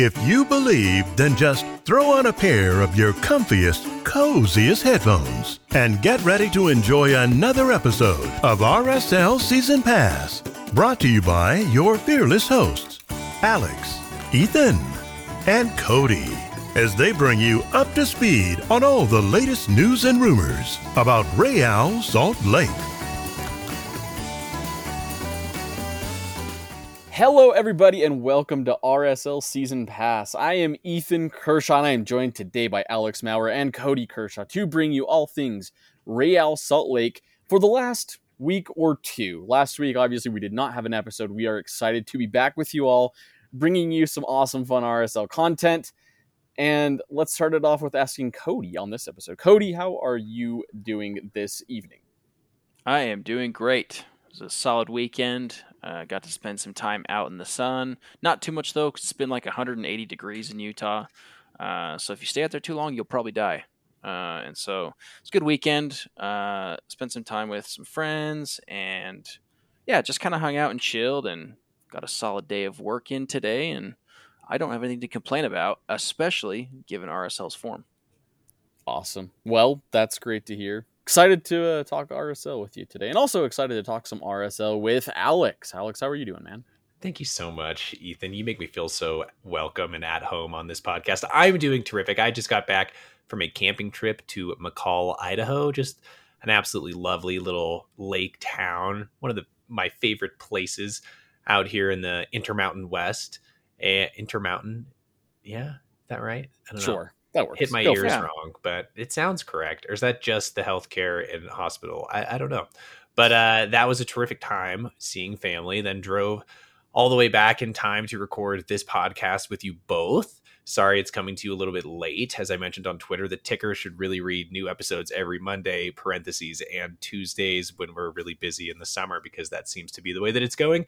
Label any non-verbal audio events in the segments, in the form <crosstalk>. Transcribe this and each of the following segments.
If you believe, then just throw on a pair of your comfiest, coziest headphones and get ready to enjoy another episode of RSL Season Pass. Brought to you by your fearless hosts, Alex, Ethan, and Cody, as they bring you up to speed on all the latest news and rumors about Real Salt Lake. Hello, everybody, and welcome to RSL Season Pass. I am Ethan Kershaw, and I am joined today by Alex Maurer and Cody Kershaw to bring you all things Real Salt Lake for the last week or two. Last week, obviously, we did not have an episode. We are excited to be back with you all, bringing you some awesome, fun RSL content. And let's start it off with asking Cody on this episode. Cody, how are you doing this evening? I am doing great. It was a solid weekend. Uh, got to spend some time out in the sun. Not too much though, it's been like 180 degrees in Utah. Uh, so if you stay out there too long, you'll probably die. Uh, and so it's a good weekend. Uh, spent some time with some friends, and yeah, just kind of hung out and chilled, and got a solid day of work in today. And I don't have anything to complain about, especially given RSL's form. Awesome. Well, that's great to hear excited to uh, talk RSL with you today, and also excited to talk some RSL with Alex. Alex, how are you doing, man? Thank you so much, Ethan. You make me feel so welcome and at home on this podcast. I'm doing terrific. I just got back from a camping trip to McCall, Idaho. Just an absolutely lovely little lake town. One of the my favorite places out here in the Intermountain West. Uh, Intermountain, yeah, is that right? I don't sure. know that works. hit my Go ears wrong, but it sounds correct. Or is that just the healthcare and hospital? I, I don't know. But uh, that was a terrific time seeing family. Then drove all the way back in time to record this podcast with you both. Sorry, it's coming to you a little bit late. As I mentioned on Twitter, the ticker should really read new episodes every Monday, parentheses, and Tuesdays when we're really busy in the summer because that seems to be the way that it's going.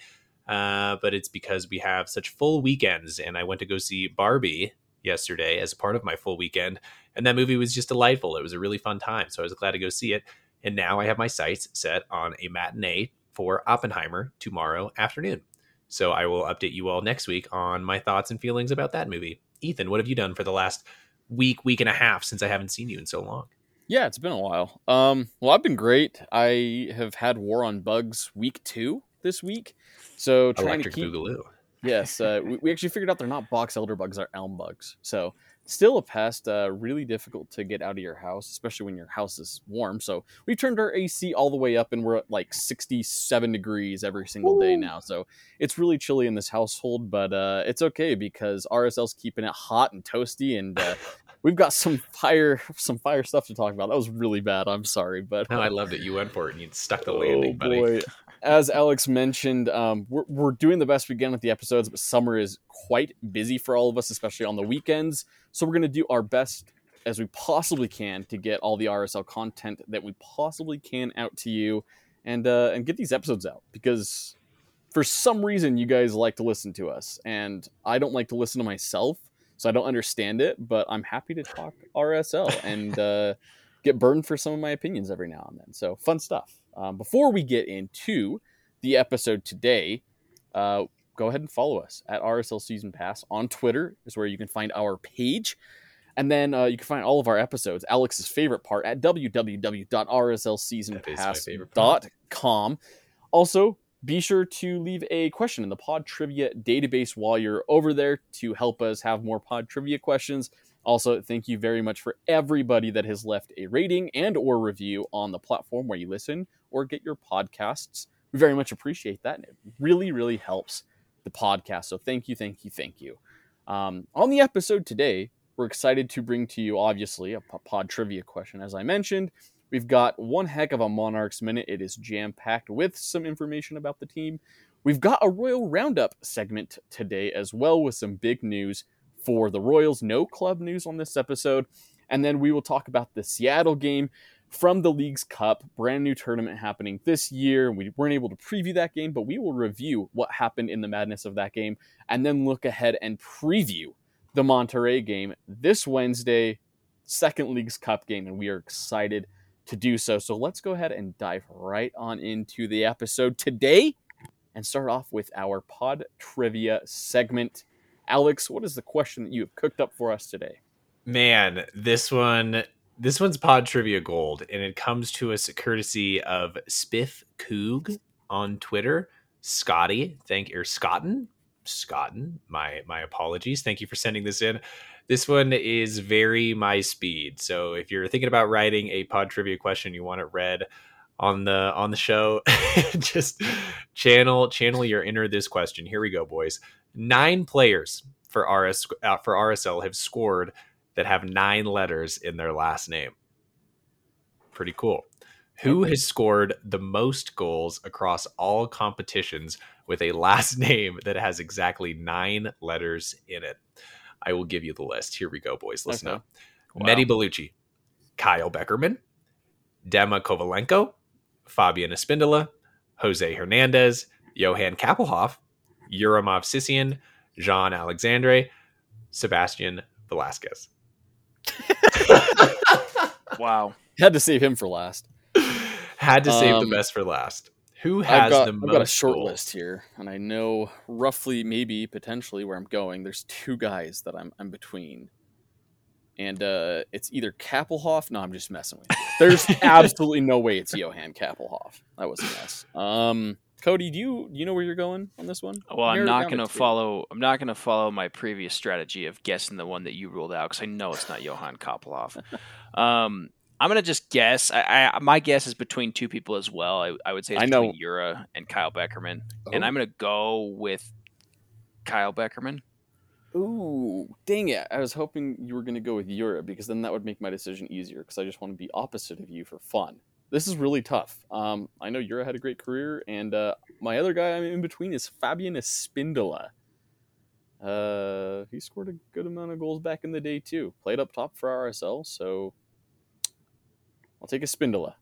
Uh, but it's because we have such full weekends. And I went to go see Barbie yesterday as a part of my full weekend. And that movie was just delightful. It was a really fun time. So I was glad to go see it. And now I have my sights set on a matinee for Oppenheimer tomorrow afternoon. So I will update you all next week on my thoughts and feelings about that movie. Ethan, what have you done for the last week, week and a half since I haven't seen you in so long? Yeah, it's been a while. Um, well, I've been great. I have had War on Bugs week two this week, so trying Electric to keep. Boogaloo. Yes, uh, we, we, actually figured out they're not box elder bugs; they're elm bugs. So still a pest. Uh, really difficult to get out of your house, especially when your house is warm. So we turned our AC all the way up, and we're at like sixty-seven degrees every single Ooh. day now. So it's really chilly in this household, but uh, it's okay because RSL's keeping it hot and toasty, and uh, <laughs> we've got some fire, some fire stuff to talk about. That was really bad. I'm sorry, but no, I love that you went for it and you stuck the landing, oh, buddy. Boy as Alex mentioned, um, we're, we're doing the best we can with the episodes, but summer is quite busy for all of us, especially on the weekends. So we're going to do our best as we possibly can to get all the RSL content that we possibly can out to you, and uh, and get these episodes out because for some reason you guys like to listen to us, and I don't like to listen to myself, so I don't understand it. But I'm happy to talk RSL and <laughs> uh, get burned for some of my opinions every now and then. So fun stuff. Um, before we get into the episode today, uh, go ahead and follow us at RSL Season Pass on Twitter, is where you can find our page. And then uh, you can find all of our episodes, Alex's favorite part, at www.rslseasonpass.com. Also, be sure to leave a question in the pod trivia database while you're over there to help us have more pod trivia questions. Also, thank you very much for everybody that has left a rating and or review on the platform where you listen or get your podcasts. We very much appreciate that. And it really, really helps the podcast. So thank you, thank you, thank you. Um, on the episode today, we're excited to bring to you, obviously, a pod trivia question. As I mentioned, we've got one heck of a Monarchs minute. It is jam packed with some information about the team. We've got a Royal Roundup segment today as well with some big news for the Royals. No club news on this episode. And then we will talk about the Seattle game from the Leagues Cup, brand new tournament happening this year. We weren't able to preview that game, but we will review what happened in the madness of that game and then look ahead and preview the Monterrey game this Wednesday, second Leagues Cup game, and we are excited to do so. So let's go ahead and dive right on into the episode today and start off with our pod trivia segment Alex, what is the question that you have cooked up for us today? Man, this one this one's pod trivia gold, and it comes to us courtesy of Spiff Coog on Twitter. Scotty, thank or Scotten. Scotten, my my apologies. Thank you for sending this in. This one is very my speed. So if you're thinking about writing a pod trivia question, you want it read on the on the show, <laughs> just channel channel your inner this question. Here we go, boys. Nine players for RS uh, for RSL have scored that have nine letters in their last name. Pretty cool. Who has scored the most goals across all competitions with a last <laughs> name that has exactly nine letters in it? I will give you the list. Here we go, boys. Listen Okay. up. Mehdi Ballouchy, Kyle Beckerman, Dema Kovalenko, Fabian Espindola, Jose Hernandez, Johan Kappelhof, Yura Movsisyan, Jean Alexandre, Sebastian Velasquez. <laughs> Wow. Had to save him for last. Had to save Um, the best for last. Who has I've got, the I've most got a short goals? list here, and I know roughly, maybe potentially where I'm going. There's two guys that I'm I'm between, and uh, it's either Kappelhof. No, I'm just messing with you. There's <laughs> absolutely no way it's Johan Kappelhof. That was a mess. Um, Cody, do you do you know where you're going on this one? Well, I'm not going to follow. I'm not going to follow my previous strategy of guessing the one that you ruled out because I know it's not Johann Kopolov. <laughs> um, I'm going to just guess. I, I my guess is between two people as well. I, I would say it's I know- between Yura and Kyle Beckerman, and Oh. I'm going to go with Kyle Beckerman. Ooh, dang it! I was hoping you were going to go with Yura because then that would make my decision easier. Because I just want to be opposite of you for fun. This is really tough. Um, I know Yura had a great career, and uh, my other guy I'm in between is Fabian Espindola. Uh, he scored a good amount of goals back in the day too. Played up top for RSL, so I'll take Espindola.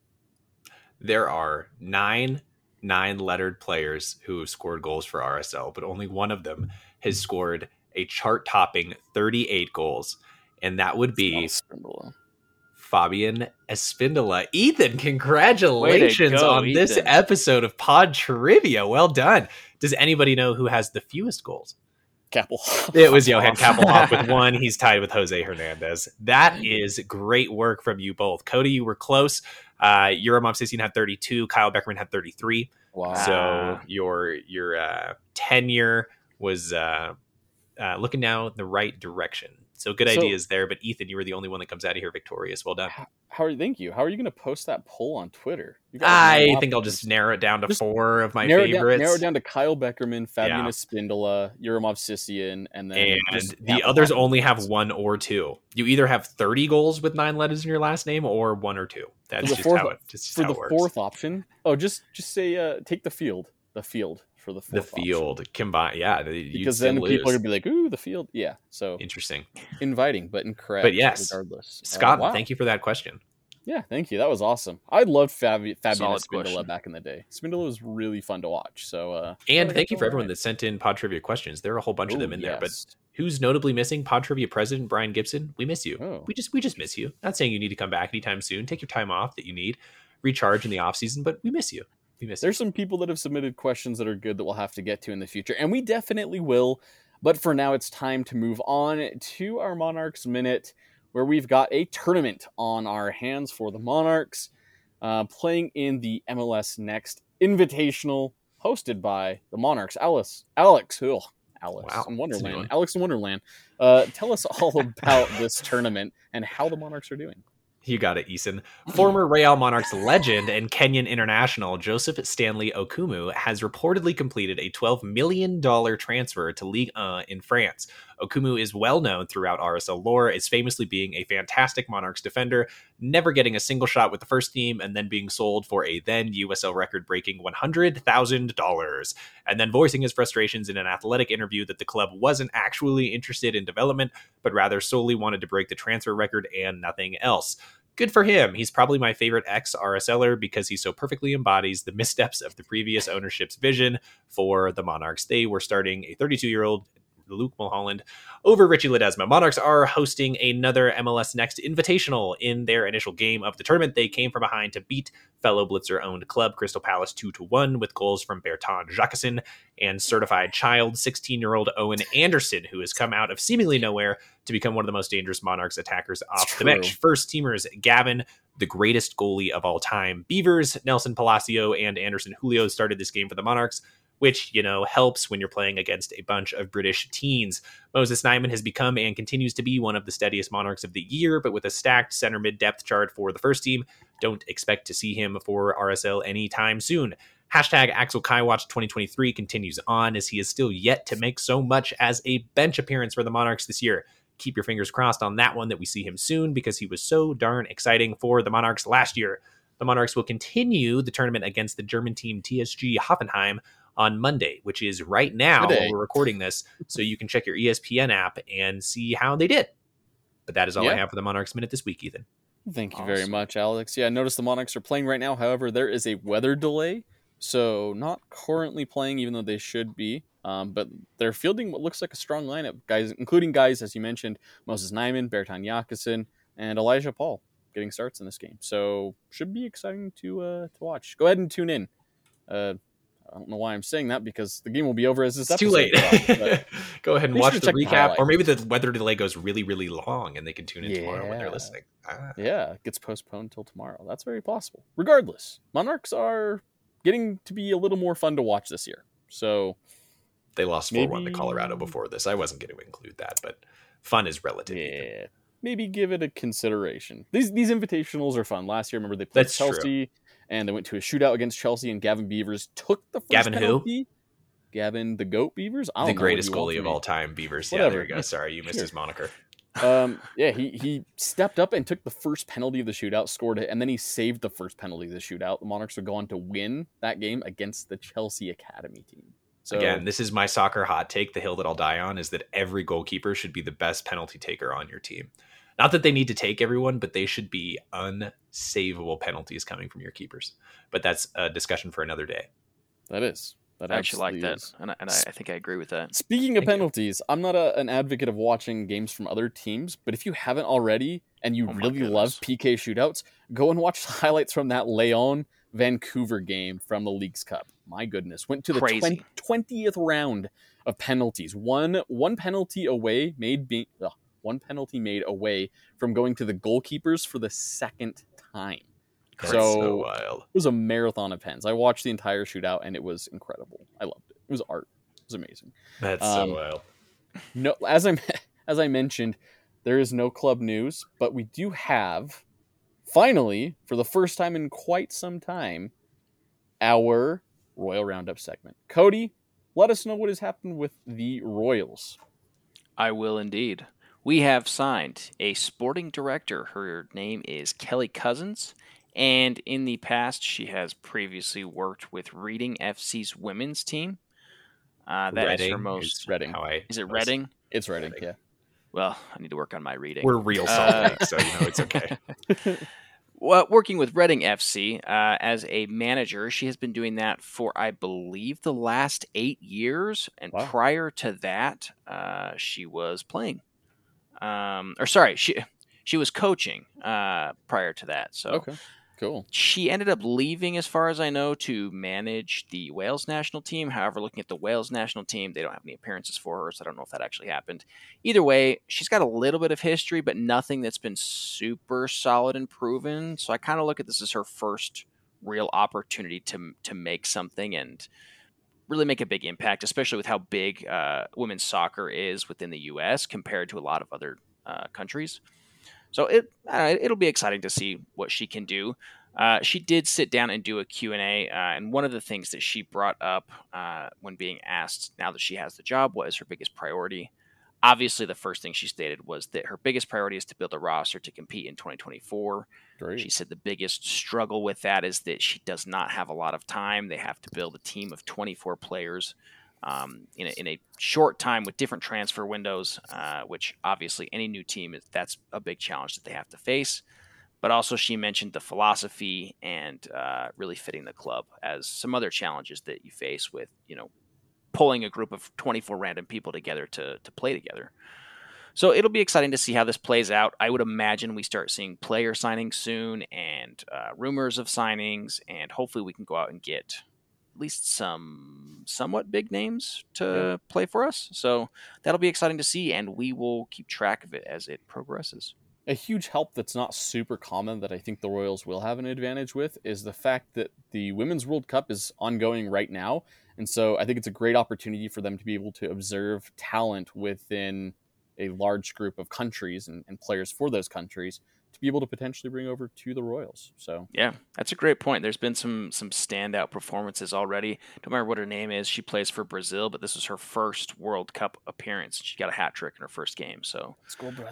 There are nine nine lettered players who have scored goals for RSL, but only one of them has scored a chart topping 38 goals. And that would be Espindola. Fabian Espindola. Ethan, congratulations go, on this episode of Pod Trivia. Well done. Does anybody know who has the fewest goals? Kappel. It was Johan Kappelhof with <laughs> one. He's tied with Jose Hernandez. That is great work from you both. Cody, you were close. Uh, Yura Movsisyan had 32. Kyle Beckerman had 33. Wow. So your your uh, tenure was uh, uh, looking now in the right direction. So good So- ideas there. But Ethan, you were the only one that comes out of here victorious. Well done. How are you? Thank you. How are you going to post that poll on Twitter? You got a I think I'll just narrow it down to Just four of my narrow it, down, favorites. narrow it down to Kyle Beckerman, Fabian Yeah. Espindola, Yura Movsisyan, and then and the others only have one or two. You either have 30 goals with nine letters in your last name or one or two. That's just fourth- how it, just for how the it works. fourth option. Oh, just just say uh, take the field, the field for the the fourth option. field combined. Yeah, because still then people are gonna be like, "Ooh, the field." Yeah, so interesting. inviting but incorrect. But yes, regardless. Uh, Scott, wow. thank you for that question. Yeah, thank you. That was awesome. I loved Fabi- Fabian Solid Espindola question. back in the day. Spindola was really fun to watch. So, uh, And thank you for everyone right. that sent in pod trivia questions. There are a whole bunch of them Ooh, in there. But who's notably missing? Pod trivia president Brian Gibson. We miss you. Oh. We just we just miss you. Not saying you need to come back anytime soon. Take your time off that you need, recharge in the off season. But we miss you. We miss There's some people that have submitted questions that are good that we'll have to get to in the future, and we definitely will. But for now, it's time to move on to our Monarchs Minute, where we've got a tournament on our hands for the Monarchs, uh, playing in the MLS Next Invitational, hosted by the Monarchs. Alice, Alex, ugh, Alice Wow, in that's a new Wonderland. Alex in Wonderland. Uh, tell us all <laughs> about this tournament and how the Monarchs are doing. You got it, Eason. <laughs> Former Real Monarchs legend and Kenyan international Joseph Stanley Okumu has reportedly completed a $12 million transfer to Ligue 1 in France. Okumu is well known throughout RSL lore as famously being a fantastic Monarchs defender, never getting a single shot with the first team, and then being sold for a then USL record breaking $100,000, and then voicing his frustrations in an athletic interview that the club wasn't actually interested in development, but rather solely wanted to break the transfer record and nothing else good for him. He's probably my favorite ex RSLer because he so perfectly embodies the missteps of the previous ownership's vision for the Monarchs. They were starting a 32 year old Luke Mulholland over Richie Ledesma. Monarchs are hosting another MLS Next Invitational in their initial game of the tournament. They came from behind to beat fellow Blitzer owned club Crystal Palace 2 to 1 with goals from Bertrand Jacquesson and certified child 16 year old Owen Anderson, who has come out of seemingly nowhere to become one of the most dangerous Monarchs attackers off the bench. First teamers Gavin, the greatest goalie of all time, Beavers, Nelson Palacio, and Anderson Julio started this game for the Monarchs which, you know, helps when you're playing against a bunch of British teens. Moses Nyeman has become and continues to be one of the steadiest Monarchs of the year, but with a stacked center mid depth chart for the first team, don't expect to see him for RSL anytime soon. Hashtag Axel Kaiwatch 2023 continues on as he is still yet to make so much as a bench appearance for the Monarchs this year. Keep your fingers crossed on that one that we see him soon because he was so darn exciting for the Monarchs last year. The Monarchs will continue the tournament against the German team TSG Hoffenheim on Monday, which is right now Today. while we're recording this. So you can check your ESPN app and see how they did. But that is all I have for the Monarchs Minute this week, Ethan. Thank you awesome. very much, Alex. Yeah, notice the Monarchs are playing right now. However, there is a weather delay, so not currently playing, even though they should be. Um, but they're fielding what looks like a strong lineup, guys, including guys as you mentioned, Moses Nyeman, Bertin Jacquesson, and Elijah Paul getting starts in this game. So should be exciting to uh, to watch. Go ahead and tune in. Uh, I don't know why I'm saying that because the game will be over as this it's too late. <laughs> Go ahead and watch the recap, or maybe the weather delay goes really, really long, and they can tune in yeah. tomorrow when they're listening. Ah. Yeah, it gets postponed until tomorrow. That's very possible. Regardless, Monarchs are getting to be a little more fun to watch this year. So they lost four one to Colorado before this. I wasn't going to include that, but fun is relative. Yeah, maybe give it a consideration. These these invitationals are fun. Last year, remember they played That's Chelsea. True and they went to a shootout against Chelsea, and Gavin Beavers took the first Gavin penalty. who? Gavin the Goat Beavers, the greatest goalie of all time, Beavers. Whatever. Yeah, there you go. Sorry, you missed his moniker. um, yeah, he he stepped up and took the first penalty of the shootout, scored it, and then he saved the first penalty of the shootout. The Monarchs would go on to win that game against the Chelsea Academy team. So, Again, this is my soccer hot take. The hill that I'll die on is that every goalkeeper should be the best penalty taker on your team. Not that they need to take everyone, but they should be unsavable penalties coming from your keepers. But that's a discussion for another day. That is. That I actually like that, and, I, and I, I, think I agree with that. Speaking of Thank penalties, you. I'm not a, an advocate of watching games from other teams, but if you haven't already and you oh really love PK shootouts, go and watch <laughs> the highlights from that Leon Vancouver game from the Leagues Cup. My goodness, went to the 20, 20th round of penalties. One one penalty away made be, ugh, one penalty made away from going to the goalkeepers for the second time. That's so, so wild. It was a marathon of pens. I watched the entire shootout and it was incredible. I loved it. It was art. It was amazing. That's um, so wild. No, as I <laughs> as I mentioned, there is no club news, but we do have finally, for the first time in quite some time, our Royal Roundup segment. Cody, let us know what has happened with the Royals. I will indeed we have signed a sporting director. Her name is Kelly Cousins. And in the past, she has previously worked with Reading FC's women's team. Uh, that Reading, is her most. It's Reading. How I, is it Reading? It's Reading, yeah. Well, I need to work on my reading. We're real Salt Lake, uh, so you know it's okay. <laughs> well, working with Reading FC uh, as a manager, she has been doing that for, I believe, the last eight years. And wow. prior to that, uh, she was playing um, or sorry, she she was coaching uh, prior to that. So okay, cool. She ended up leaving, as far as I know, to manage the Wales national team. However, looking at the Wales national team, they don't have any appearances for her, so I don't know if that actually happened. Either way, she's got a little bit of history, but nothing that's been super solid and proven. So I kind of look at this as her first real opportunity to to make something and really make a big impact, especially with how big uh, women's soccer is within the U.S. compared to a lot of other uh, countries. So it it'll be exciting to see what she can do. Uh, she did sit down and do a Q&A, uh, and one of the things that she brought up uh, when being asked now that she has the job was her biggest priority. Obviously, the first thing she stated was that her biggest priority is to build a roster to compete in 2024. Great. She said the biggest struggle with that is that she does not have a lot of time. They have to build a team of 24 players um, in, a, in, a, short time with different transfer windows, uh, which obviously any new team is that's a big challenge that they have to face. But also, she mentioned the philosophy and uh, really fitting the club as some other challenges that you face with you know pulling a group of 24 random people together to to play together. So it'll be exciting to see how this plays out. I would imagine we start seeing player signings soon and uh, rumors of signings, and hopefully we can go out and get at least some somewhat big names to yeah. play for us. So that'll be exciting to see, and we will keep track of it as it progresses. A huge help that's not super common that I think the Royals will have an advantage with is the fact that the Women's World Cup is ongoing right now. And so I think it's a great opportunity for them to be able to observe talent within a large group of countries and, and players for those countries to be able to potentially bring over to the Royals. So yeah, that's a great point. There's been some some standout performances already. Don't remember what her name is. She plays for Brazil, but this was her first World Cup appearance. She got a hat trick in her first game. So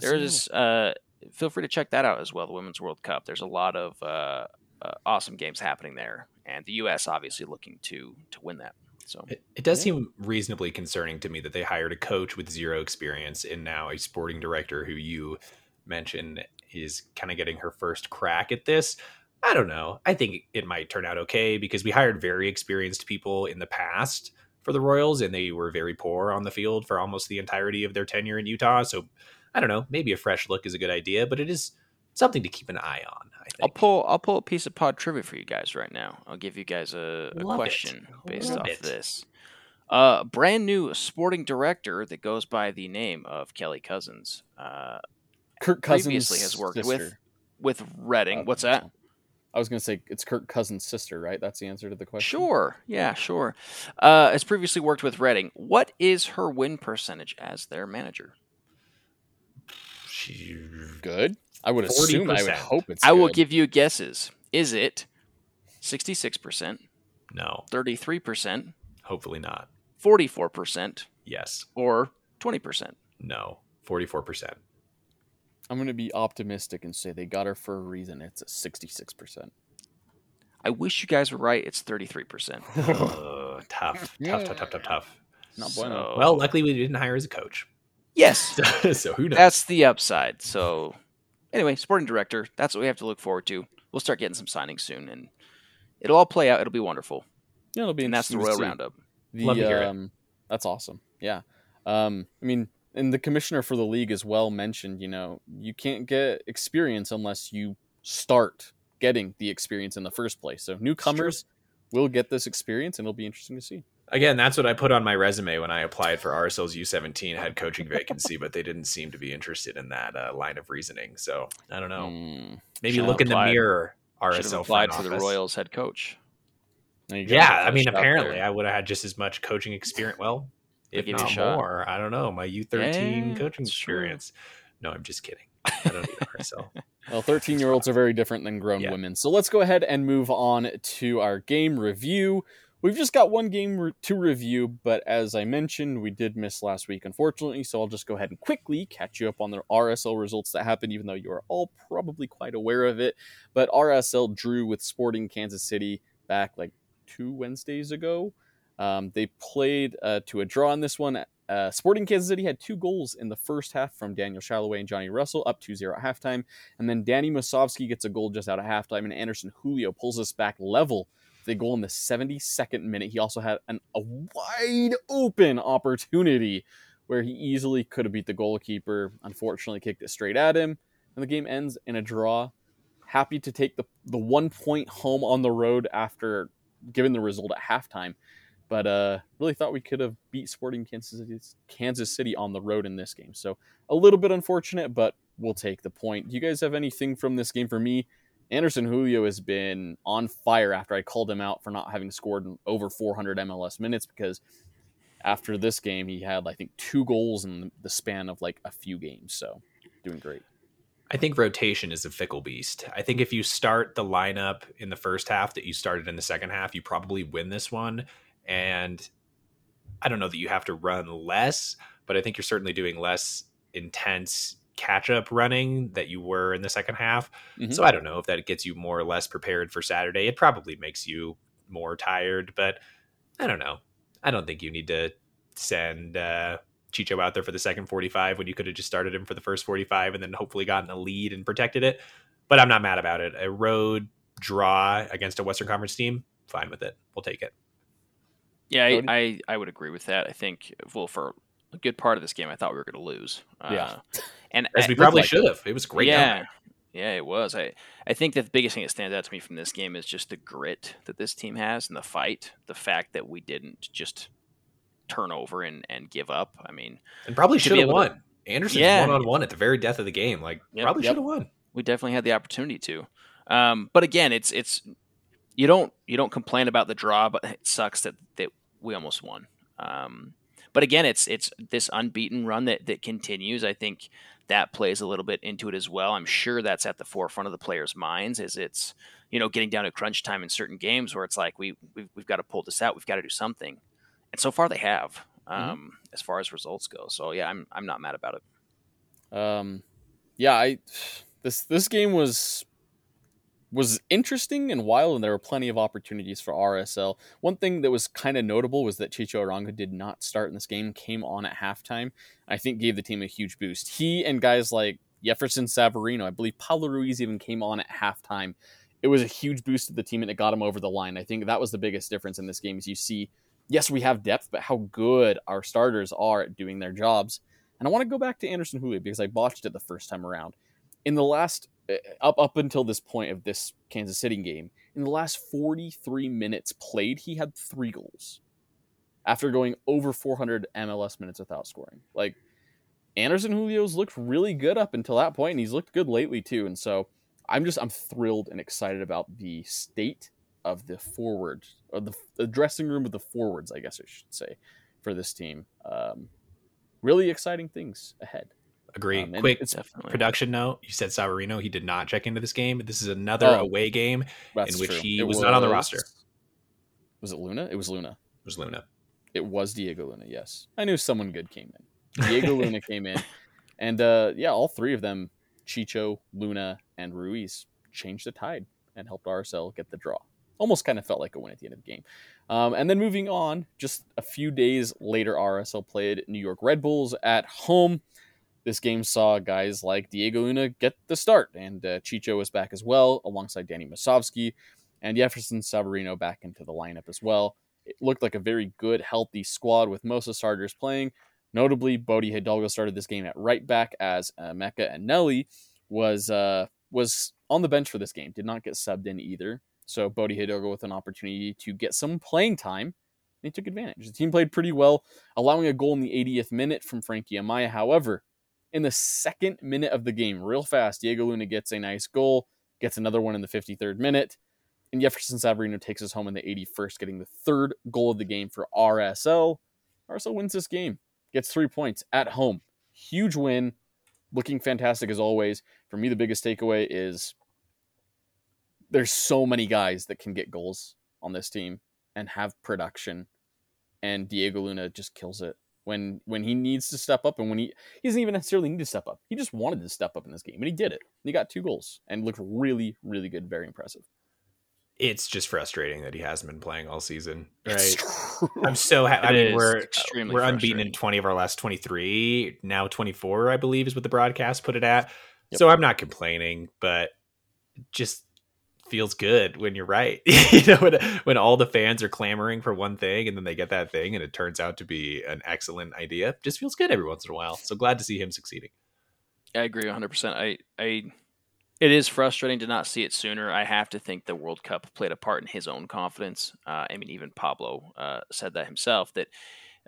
there's uh, feel free to check that out as well. The Women's World Cup. There's a lot of uh, uh, awesome games happening there, and the U.S. obviously looking to to win that. So it, it does yeah. seem reasonably concerning to me that they hired a coach with zero experience and now a sporting director who you mentioned is kind of getting her first crack at this. I don't know. I think it might turn out okay because we hired very experienced people in the past for the Royals and they were very poor on the field for almost the entirety of their tenure in Utah. So I don't know. Maybe a fresh look is a good idea, but it is something to keep an eye on. I think. I'll pull I'll pull a piece of pod trivia for you guys right now. I'll give you guys a, a question it. based Love off it. this. Uh, brand new sporting director that goes by the name of Kelly Cousins. Uh, Kirk Cousins previously has worked sister. with with Reading. Uh, What's that? I was going to say it's Kirk Cousins' sister, right? That's the answer to the question. Sure. Yeah, sure. Uh, has previously worked with Reading. What is her win percentage as their manager? She good. I would assume. 40%. I would hope it's. I good. will give you guesses. Is it sixty-six percent? No. Thirty-three percent. Hopefully not. Forty-four percent. Yes. Or twenty percent. No. Forty-four percent. I'm going to be optimistic and say they got her for a reason. It's a sixty-six percent. I wish you guys were right. It's thirty-three percent. <laughs> tough, tough, tough, tough, tough, tough. Not bueno. So, well, luckily we didn't hire as a coach. Yes. <laughs> so who knows? That's the upside. So anyway, sporting director, that's what we have to look forward to. We'll start getting some signings soon and it'll all play out. It'll be wonderful. Yeah, it'll be and that's the Royal Roundup. The, Love to hear um, it. That's awesome. Yeah. Um, I mean, and the commissioner for the league as well mentioned, you know, you can't get experience unless you start getting the experience in the first place. So newcomers will get this experience and it'll be interesting to see again, that's what I put on my resume when I applied for RSL's U17 head coaching vacancy, but they didn't seem to be interested in that uh, line of reasoning. So I don't know. Mm, Maybe look in the mirror. RSL applied for the Royals head coach. Yeah, I mean, apparently I would have had just as much coaching experience. Well, <laughs> if not more, I don't know. My U13 yeah, coaching experience. True. No, I'm just kidding. <laughs> I don't need RSL. well, 13 year olds are very different than grown yeah. women. So let's go ahead and move on to our game review. We've just got one game re- to review, but as I mentioned, we did miss last week, unfortunately, so I'll just go ahead and quickly catch you up on the RSL results that happened, even though you are all probably quite aware of it. But RSL drew with Sporting Kansas City back like two Wednesdays ago. Um, they played uh, to a draw in this one. Uh, Sporting Kansas City had two goals in the first half from Daniel Salloi and Johnny Russell, up 2 0 at halftime. And then Danny Musovski gets a goal just out of halftime, and Anderson Julio pulls us back level the goal in the 72nd minute. He also had an, a wide open opportunity where he easily could have beat the goalkeeper. Unfortunately, kicked it straight at him, and the game ends in a draw. Happy to take the, the one point home on the road after giving the result at halftime. But uh, really thought we could have beat Sporting Kansas City, Kansas City on the road in this game. So a little bit unfortunate, but we'll take the point. Do you guys have anything from this game for me? Anderson Julio has been on fire after I called him out for not having scored over 400 MLS minutes because after this game he had I think two goals in the span of like a few games. So doing great. I think rotation is a fickle beast. I think if you start the lineup in the first half that you started in the second half, you probably win this one. And I don't know that you have to run less, but I think you're certainly doing less intense catch up running that you were in the second half. Mm-hmm. So I don't know if that gets you more or less prepared for Saturday. It probably makes you more tired, but I don't know. I don't think you need to send uh, Chicho out there for the second 45 when you could have just started him for the first 45 and then hopefully gotten a lead and protected it. But I'm not mad about it. A road draw against a Western Conference team, fine with it. We'll take it. Yeah, I, I, I would agree with that. I think well for a good part of this game, I thought we were going to lose. Yeah. Uh, <laughs> and As we probably like should have. It was great. yeah, yeah, it was. I I think that the biggest thing that stands out to me from this game is just the grit that this team has and the fight. The fact that we didn't just turn over and, and give up. I mean, and probably should have able to- won. Anderson's Yeah. one on one at the very death of the game. Like Yep. probably Yep. should have won. we definitely had the opportunity to. Um, but again, it's it's you don't you don't complain about the draw, but it sucks that that we almost won. Um, but again, it's it's this unbeaten run that that continues. I think that plays a little bit into it as well. I'm sure that's at the forefront of the players' minds as it's you know getting down to crunch time in certain games where it's like we we've, we've got to pull this out. We've got to do something, and so far they have. Um, As far as results go, so yeah, I'm I'm not mad about it. Um, yeah, I this this game was was interesting and wild, and there were plenty of opportunities for RSL. One thing that was kind of notable was that Chicho Arango did not start in this game, came on at halftime. I think gave the team a huge boost. He and guys like Jefferson Savarino, I believe Pablo Ruiz even came on at halftime. It was a huge boost to the team, and it got him over the line. I think that was the biggest difference in this game. Is you see, yes, we have depth, but how good our starters are at doing their jobs. And I want to go back to Anderson Julio because I botched it the first time around. In the last up up until this point of this Kansas City game, in the last 43 minutes played, he had 3 goals. After going over 400 MLS minutes without scoring. Like Anderson Julio's looked really good up until that point and he's looked good lately too. And so I'm just I'm thrilled and excited about the state of the forward or the, the dressing room of the forwards, I guess I should say, for this team. Um, really exciting things ahead. Agree. Um, Quick Definitely. production note: You said Savarino. He did not check into this game. This is another Oh. away game. In which true. he was not on the roster. Was it Luna? It was Luna. It was Luna. It was Diego Luna. Yes, I knew someone good came in. Diego Luna came in, <laughs> and uh, yeah, all three of them, Chicho, Luna, and Ruiz, changed the tide and helped RSL get the draw. Almost kind of felt like a win at the end of the game. Um, and then moving on, just a few days later, RSL played New York Red Bulls at home. This game saw guys like Diego Luna get the start, and uh, Chicho was back as well, alongside Danny Musovski, and Jefferson Savarino back into the lineup as well. It looked like a very good, healthy squad with most of the starters playing. Notably, Bode Hidalgo started this game at right back as uh, Emeka Eneli was uh, was on the bench for this game. Did not get subbed in either. So Bode Hidalgo with an opportunity to get some playing time. And he took advantage. The team played pretty well, allowing a goal in the 80th minute from Frankie Amaya. However, in the second minute of the game, real fast, Diego Luna gets a nice goal, gets another one in the 53rd minute, and Jefferson Savarino takes us home in the 81st, getting the third goal of the game for RSL. RSL wins this game, gets three points at home. Huge win, looking fantastic as always. For me, the biggest takeaway is there's so many guys that can get goals on this team and have production, and Diego Luna just kills it when when he needs to step up and when he he doesn't even necessarily need to step up. He just wanted to step up in this game, and he did it. He got two goals and looked really, really good, very impressive. It's just frustrating that he hasn't been playing all season. Right. I'm so happy. I mean, we're extremely we're unbeaten in 20 of our last 23. Now 24, I believe, is what the broadcast put it at. Yep. So I'm not complaining, but just feels good when you're right. <laughs> you know, when, when all the fans are clamoring for one thing and then they get that thing and it turns out to be an excellent idea. Just feels good every once in a while. So glad to see him succeeding. I agree 100%. I, I, it is frustrating to not see it sooner. I have to think the World Cup played a part in his own confidence. Uh, I mean, even Pablo uh, said that himself that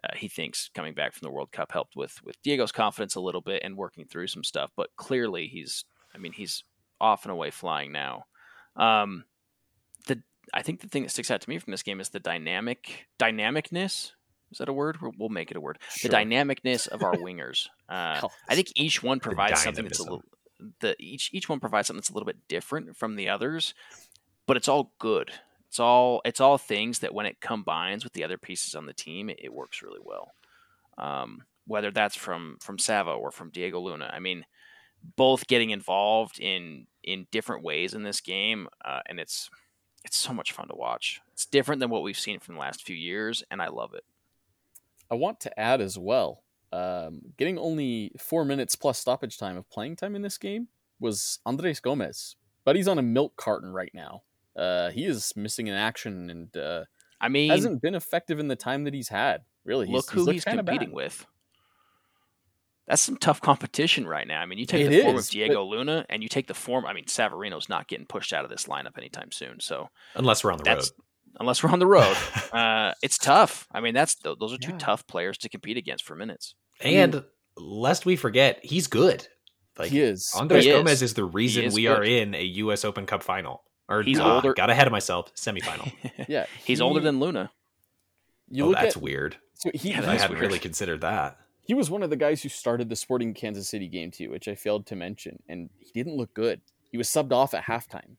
uh, he thinks coming back from the World Cup helped with with Diego's confidence a little bit and working through some stuff. But clearly, he's, I mean, he's off and away flying now. Um, the I think the thing that sticks out to me from this game is the dynamic dynamicness. Is that a word? We'll- We'll make it a word. Sure. The dynamicness of our <laughs> wingers. Uh, I think each one provides something that's a little. The each each one provides something that's a little bit different from the others, but it's all good. It's all it's all things that when it combines with the other pieces on the team, it, it works really well. Um, whether that's from from Sava or from Diego Luna, I mean, both getting involved in in different ways in this game, uh, and it's it's so much fun to watch. It's different than what we've seen from the last few years, and I love it. I want to add as well, um, getting only four minutes plus stoppage time of playing time in this game was Andres Gomez, but he's on a milk carton right now. Uh, he is missing in action, and uh, I mean, hasn't been effective in the time that he's had. Really, he's, look who looked he's competing bad. with. That's some tough competition right now. I mean, you take It the form of is, but- Diego Luna, and you take the form. I mean, Savarino's not getting pushed out of this lineup anytime soon. So Unless we're on the that's road. unless we're on the road. <laughs> uh, it's tough. I mean, that's those are two Yeah. tough players to compete against for minutes. and lest we forget, he's good. Like he is. Andres He. Gomez is the reason is we good. are in a U.S. Open Cup final. Or He's ah, older- Got ahead of myself. Semifinal. <laughs> yeah, He's he- older than Luna. you. oh, look that's at weird. so he, Yeah, I hadn't weird. really considered that. He was one of the guys who started the Sporting Kansas City game too, which I failed to mention, and he didn't look good. He was subbed off at halftime.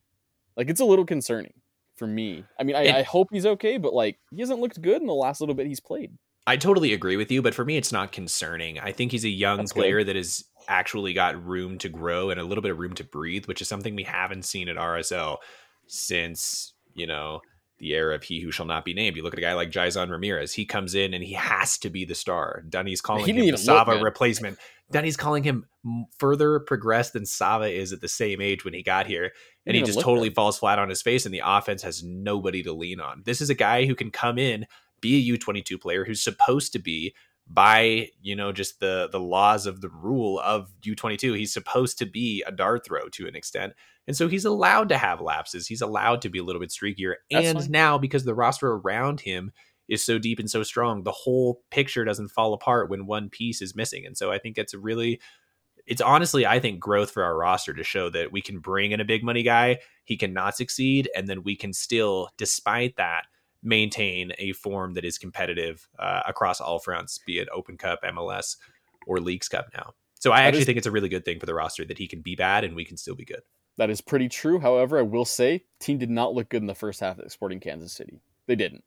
Like it's a little concerning for me. I mean, I, It- I hope he's okay, but like he hasn't looked good in the last little bit he's played. I totally agree with you, but for me, it's not concerning. I think he's a young That's good. player that has actually got room to grow and a little bit of room to breathe, which is something we haven't seen at RSL since, you know, the era of he who shall not be named. You look at a guy like Jeizon Ramirez, he comes in and he has to be the star. Dunny's calling He him even look Sava replacement. Dunny's calling him further progressed than Sava is at the same age when he got here. And didn't he just totally good. falls flat on his face, and the offense has nobody to lean on. This is a guy who can come in, be a U22 player who's supposed to be by you know just the the laws of the rule of U22 he's supposed to be a dart throw to an extent. And so he's allowed to have lapses. He's allowed to be a little bit streakier. That's and fine. now because the roster around him is so deep and so strong the whole picture doesn't fall apart when one piece is missing. And so I think it's really it's honestly I think growth for our roster to show that we can bring in a big money guy he cannot succeed and then we can still despite that maintain a form that is competitive uh, across all fronts, be it Open Cup, MLS, or Leagues Cup now. So I That actually is- think it's a really good thing for the roster that he can be bad and we can still be good. That is pretty true. However, I will say, team did not look good in the first half at Sporting Kansas City. They didn't,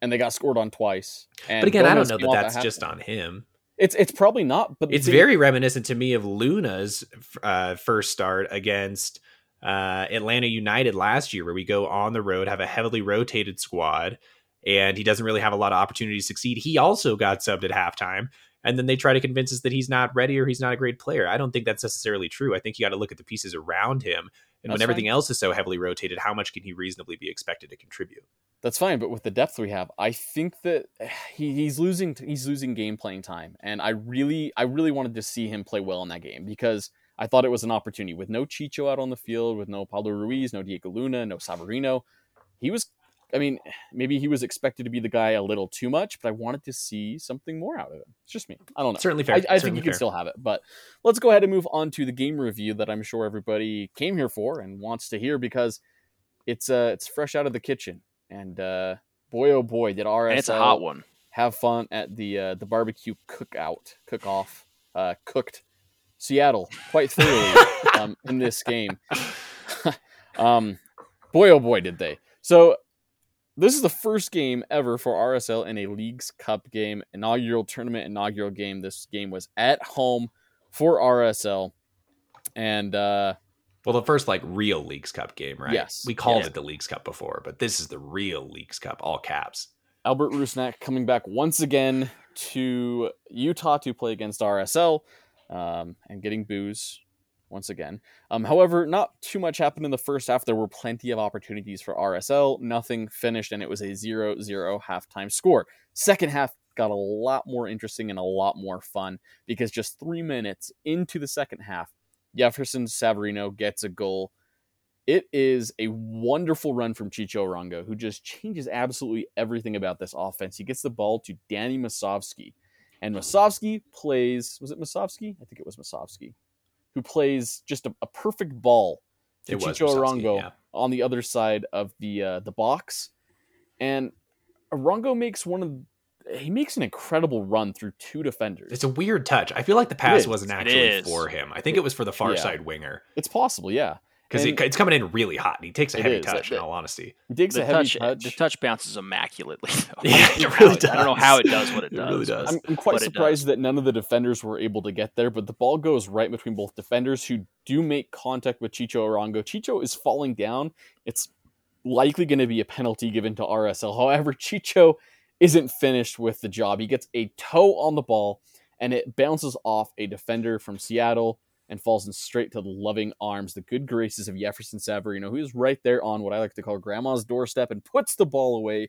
and they got scored on twice. And but again, I don't know that that's at just on him. It's it's probably not, but It's very reminiscent to me of Luna's uh, first start against uh, Atlanta United last year, where we go on the road, have a heavily rotated squad, and he doesn't really have a lot of opportunity to succeed. He also got subbed at halftime, and then they try to convince us that he's not ready or he's not a great player. I don't think that's necessarily true. I think you got to look at the pieces around him, and when everything fine. else is so heavily rotated, how much can he reasonably be expected to contribute? That's fine, but with the depth we have, I think that <sighs> he, he's losing he's losing game playing time, and I really I really wanted to see him play well in that game because I thought it was an opportunity with no Chicho out on the field, with no Pablo Ruiz, no Diego Luna, no Savarino. He was, I mean, maybe he was expected to be the guy a little too much, but I wanted to see something more out of him. It's just me. I don't know. Certainly fair. I, I think Certainly he can still have it, but let's go ahead and move on to the game review that I'm sure everybody came here for and wants to hear because it's uh it's fresh out of the kitchen and uh boy oh boy did RSL And it's a hot one. have fun at the uh, the barbecue cookout cook off uh cooked Seattle quite thoroughly <laughs> um, in this game. <laughs> um boy oh boy did they. So this is the first game ever for RSL in a Leagues Cup game, inaugural tournament, inaugural game. This game was at home for RSL. And uh Well, the first like real Leagues Cup game, right? Yes. We called Yes. it the Leagues Cup before, but this is the real Leagues Cup, all caps. Albert Rusnak coming back once again to Utah to play against RSL um, and getting booze once again. Um, however, not too much happened in the first half. There were plenty of opportunities for RSL. Nothing finished, and it was a 0 0 halftime score. Second half got a lot more interesting and a lot more fun because just three minutes into the second half, Jefferson Savarino gets a goal. It is a wonderful run from Chicho Arango, who just changes absolutely everything about this offense. He gets the ball to Danny Musovski, and Musovski plays. Was it Musovski? I think it was Musovski, who plays just a, a perfect ball to It was Chicho Musovski, Arango yeah. on the other side of the uh, the box, and Arango makes one of he makes an incredible run through two defenders. It's a weird touch. I feel like the pass wasn't actually for him. I think it was for the far Yeah. side winger It's possible, yeah. Because And- it's coming in really hot. And he takes a heavy is. touch. That- in all honesty, He digs The a heavy touch, uh, touch. the touch bounces immaculately. <laughs> Though. Yeah, I, it don't know really how it, I don't know how it does. does what it, <laughs> It does. really does. I'm, I'm quite surprised that none of the defenders were able to get there, but the ball goes right between both defenders who do make contact with Chicho Arango. Chicho is falling down. It's likely going to be a penalty given to RSL. However, Chicho isn't finished with the job. He gets a toe on the ball and it bounces off a defender from Seattle and falls in straight to the loving arms, the good graces of Jefferson Savarino, who is right there on what I like to call grandma's doorstep and puts the ball away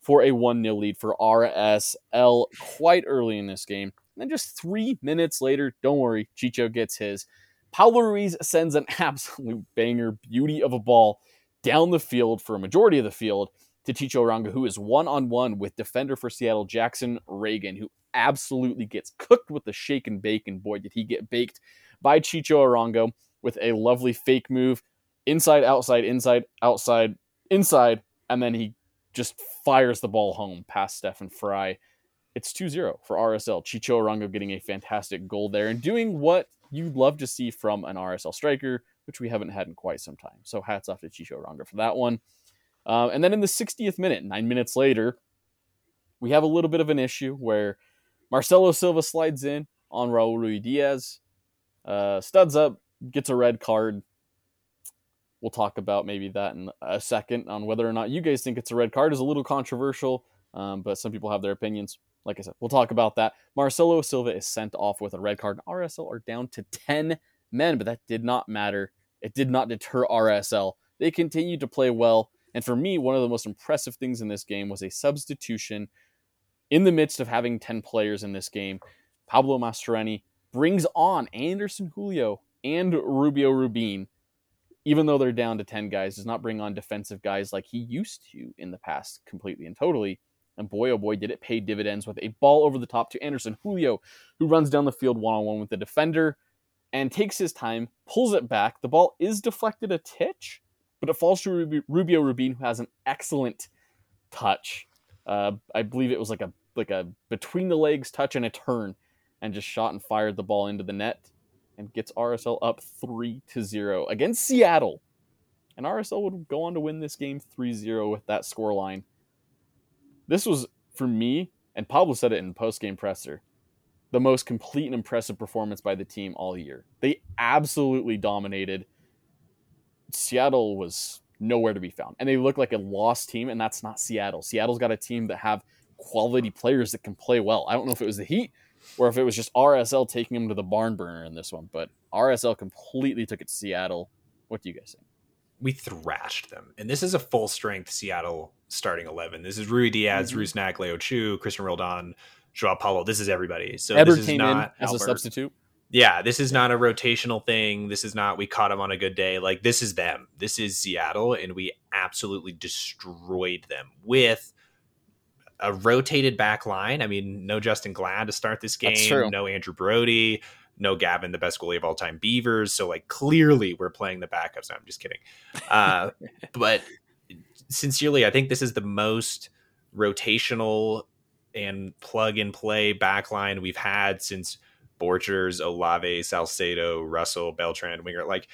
for a 1 0 lead for RSL quite early in this game. And then just three minutes later, don't worry, Chicho gets his. Pablo Ruiz sends an <laughs> absolute banger, beauty of a ball down the field for a majority of the field to Chicho Arango, who is one on one with defender for Seattle, Jackson Ragen, who absolutely gets cooked with the shake and bake. And boy, did he get baked by Chicho Arango with a lovely fake move inside, outside, inside, outside, inside, and then he just fires the ball home past Stefan Frei. It's 2 0 for RSL. Chicho Arango getting a fantastic goal there and doing what you'd love to see from an RSL striker, which we haven't had in quite some time. So hats off to Chicho Arango for that one. Uh, and then in the 60th minute, nine minutes later, we have a little bit of an issue where Marcelo Silva slides in on Raul Ruidíaz, uh, studs up, gets a red card. We'll talk about maybe that in a second on whether or not you guys think it's a red card is a little controversial, um, but some people have their opinions. Like I said, we'll talk about that. Marcelo Silva is sent off with a red card. RSL are down to 10 men, but that did not matter. It did not deter RSL. They continued to play well. And for me, one of the most impressive things in this game was a substitution in the midst of having 10 players in this game. Pablo Mastroeni brings on Anderson Julio and Rubio Rubin, even though they're down to 10 guys, does not bring on defensive guys like he used to in the past completely and totally. And boy, oh boy, did it pay dividends with a ball over the top to Anderson Julio, who runs down the field one on one with the defender and takes his time, pulls it back. The ball is deflected a titch, but it falls to Rubio Rubin, who has an excellent touch. Uh, I believe it was like a like a between the legs touch and a turn, and just shot and fired the ball into the net, and gets RSL up three to zero against Seattle. And RSL would go on to win this game 3-0 with that scoreline. This was for me, and Pablo said it in post game presser, the most complete and impressive performance by the team all year. They absolutely dominated. Seattle was nowhere to be found. And they look like a lost team, and that's not Seattle. Seattle's got a team that have quality players that can play well. I don't know if it was the Heat or if it was just RSL taking them to the barn burner in this one, but RSL completely took it to Seattle. What do you guys think? We thrashed them. And this is a full strength Seattle starting 11. This is Ruidiaz, mm-hmm. Rusnak, Leo Chu, Cristian Roldan, Joao Paulo. This is everybody. So Eber this is not as Albert. a substitute. Yeah, this is not a rotational thing. This is not we caught them on a good day. Like this is them. This is Seattle, and we absolutely destroyed them with a rotated back line. I mean, no Justen Glad to start this game. No Andrew Brody. No Gavin, the best goalie of all time, Beavers. So like clearly we're playing the backups. No, I'm just kidding. Uh, <laughs> but sincerely, I think this is the most rotational and plug and play backline we've had since Borchers, Olave, Salcedo, Russell, Beltran, Wingert. Like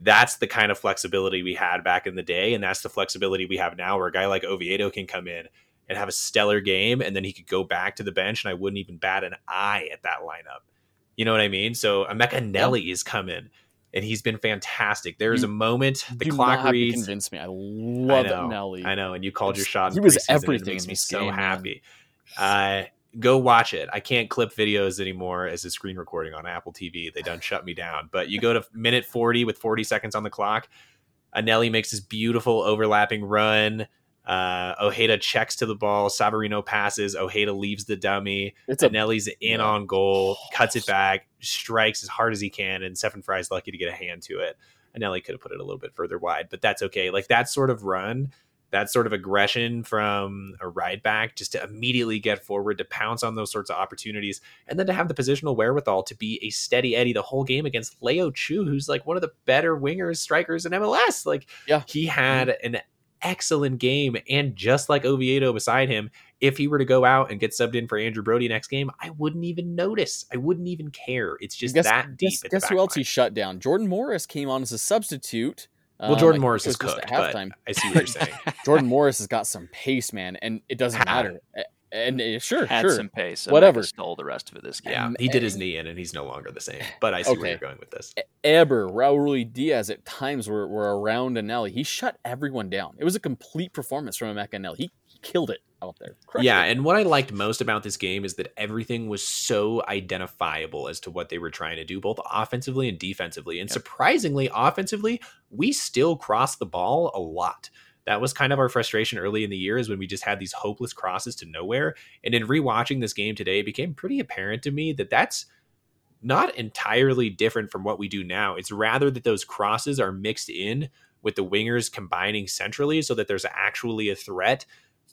that's the kind of flexibility we had back in the day, and that's the flexibility we have now, where a guy like Oviedo can come in and have a stellar game, and then he could go back to the bench, and I wouldn't even bat an eye at that lineup. You know what I mean? So Emeka Eneli yeah. is coming, and he's been fantastic. There's a moment the clock reads. Convince me, I love I know, Nelly. I know, and you called your shot. He was everything. It makes me so game, happy. Uh, go watch it. I can't clip videos anymore as a screen recording on Apple TV. They done shut me down. But you go to minute 40 with 40 seconds on the clock. Eneli makes this beautiful overlapping run. Uh, Ojeda checks to the ball. Savarino passes. Ojeda leaves the dummy. It's Eneli's a, in on goal, cuts it back, strikes as hard as he can, and Stefan Frei's lucky to get a hand to it. Eneli could have put it a little bit further wide, but that's okay. Like that sort of run that sort of aggression from a ride back just to immediately get forward to pounce on those sorts of opportunities and then to have the positional wherewithal to be a steady Eddie the whole game against Leo Chu who's like one of the better wingers strikers in MLS like yeah he had mm-hmm. an excellent game and just like Oviedo beside him if he were to go out and get subbed in for Andrew Brody next game I wouldn't even notice I wouldn't even care it's just guess, that deep guess, guess who else he shut down Jordan Morris came on as a substitute well, Jordan um, Morris is cooked. Halftime. I see what you're saying. <laughs> Jordan Morris has got some pace, man, and it doesn't matter. And uh, sure, had sure. some pace. Whatever. Stole the rest of it this game. Yeah, he did his knee in, and he's no longer the same. But I see okay. where you're going with this. Eber, Raul Diaz at times were, were around Eneli. He shut everyone down. It was a complete performance from Emeka Eneli. He, he killed it out there. Yeah, and what I liked most about this game is that everything was so identifiable as to what they were trying to do, both offensively and defensively. And yep. surprisingly, offensively, we still crossed the ball a lot. That was kind of our frustration early in the year is when we just had these hopeless crosses to nowhere. And in rewatching this game today, it became pretty apparent to me that that's not entirely different from what we do now. It's rather that those crosses are mixed in with the wingers combining centrally so that there's actually a threat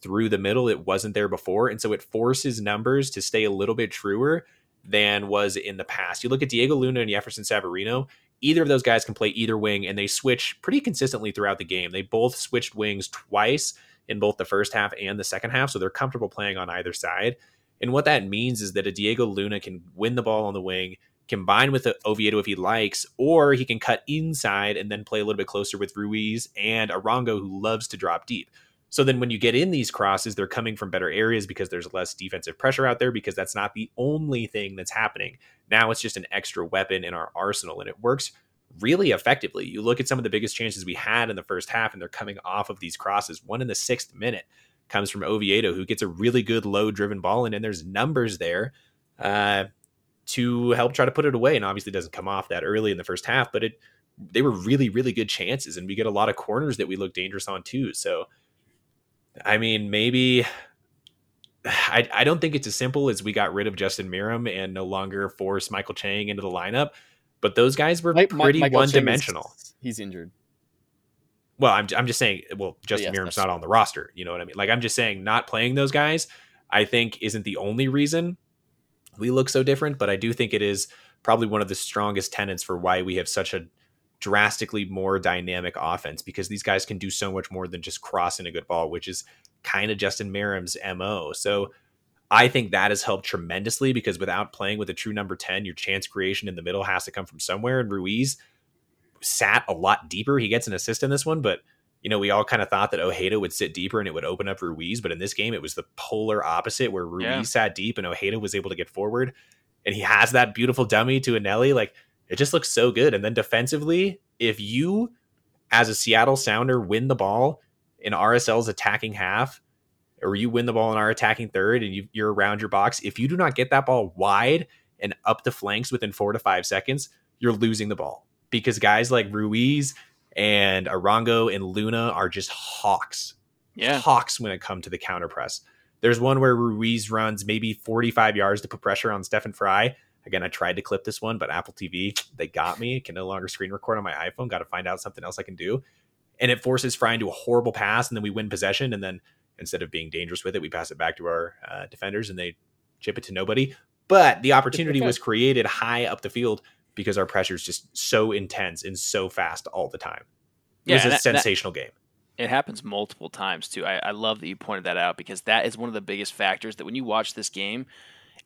through the middle. It wasn't there before. And so it forces numbers to stay a little bit truer than was in the past. You look at Diego Luna and Jefferson Savarino, either of those guys can play either wing and they switch pretty consistently throughout the game. They both switched wings twice in both the first half and the second half, so they're comfortable playing on either side. And what that means is that a Diego Luna can win the ball on the wing, combine with Oviedo if he likes, or he can cut inside and then play a little bit closer with Ruiz and Arango, who loves to drop deep. So then when you get in these crosses, they're coming from better areas because there's less defensive pressure out there because that's not the only thing that's happening. Now it's just an extra weapon in our arsenal and it works really effectively. You look at some of the biggest chances we had in the first half and they're coming off of these crosses. One in the sixth minute comes from Oviedo, who gets a really good low driven ball in, and there's numbers there uh, to help try to put it away. And obviously doesn't come off that early in the first half, but it they were really, really good chances. And we get a lot of corners that we look dangerous on too. So I mean, maybe I, I don't think it's as simple as we got rid of Justin Meram and no longer force Maikel Chang into the lineup, but those guys were pretty Maikel one Chang is- dimensional. He's injured. Well, I'm, I'm just saying, well, Justin yes, that's not on the roster. You know what I mean? Like, I'm just saying, not playing those guys, I think, isn't the only reason we look so different, but I do think it is probably one of the strongest tenets for why we have such a drastically more dynamic offense because these guys can do so much more than just crossing a good ball, which is kind of Justin Meram's MO. So I think that has helped tremendously because without playing with a true number 10, your chance creation in the middle has to come from somewhere. And Ruiz sat a lot deeper. He gets an assist in this one, but you know, we all kind of thought that Ojeda would sit deeper and it would open up Ruiz, but in this game it was the polar opposite where Ruiz Yeah. sat deep and Ojeda was able to get forward. And he has that beautiful dummy to Eneli. Like it just looks so good. And then defensively, if you as a Seattle Sounder win the ball in RSL's attacking half, or you win the ball in our attacking third and you, you're around your box, if you do not get that ball wide and up the flanks within four to five seconds, you're losing the ball because guys like Ruiz and Arango and Luna are just hawks. Yeah. Hawks when it comes to the counter press. There's one where Ruiz runs maybe 45 yards to put pressure on Stefan Frei. Again, I tried to clip this one, but Apple TV, they got me. Can no longer screen record on my iPhone. Got to find out something else I can do. And it forces Frei into a horrible pass, and then we win possession. And then instead of being dangerous with it, we pass it back to our uh, defenders and they chip it to nobody. But the opportunity was created high up the field because our pressure is just so intense and so fast all the time. It Yeah, was a that- that- sensational game. It happens multiple times too. I, I love that you pointed that out because that is one of the biggest factors that when you watch this game,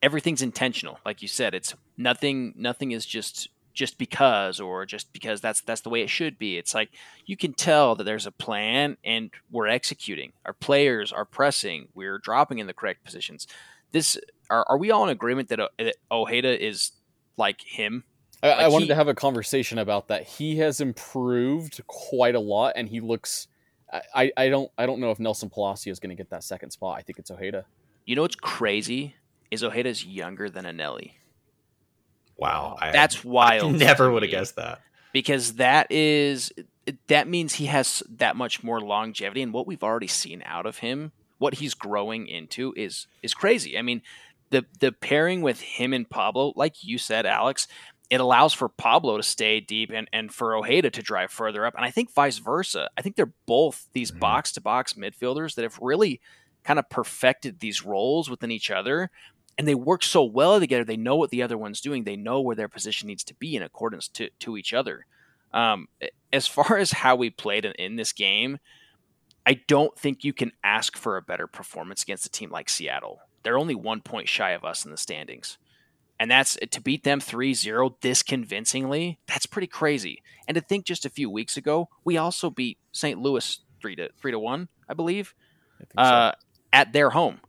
everything's intentional. Like you said, it's nothing. Nothing is just just because or just because that's that's the way it should be. It's like you can tell that there's a plan and we're executing. Our players are pressing. We're dropping in the correct positions. This are, are we all in agreement that, O- that Ojeda is like him? I, I wanted he- to have a conversation about that. He has improved quite a lot, and he looks. I, I, I don't I don't know if Nelson Palacio is going to get that second spot. I think it's Ojeda. You know what's crazy is Ojeda's younger than Eneli. Wow. I That's wild. I never would have guessed that. because that is that means he has that much more longevity and what we've already seen out of him what he's growing into is is crazy i mean the the pairing with him and pablo like you said alex it allows for pablo to stay deep and and for ojeda to drive further up and i think vice versa i think they're both these box to box midfielders that have really kind of perfected these roles within each other and they work so well together. They know what the other one's doing. They know where their position needs to be in accordance to, to each other. Um, as far <laughs> as how we played in, in this game, I don't think you can ask for a better performance against a team like Seattle. They're only one point shy of us in the standings. And that's to beat them 3 0 this convincingly, that's pretty crazy. And to think just a few weeks ago, we also beat St. Louis 3 to 3 to 1, I believe I think so. uh, at their home.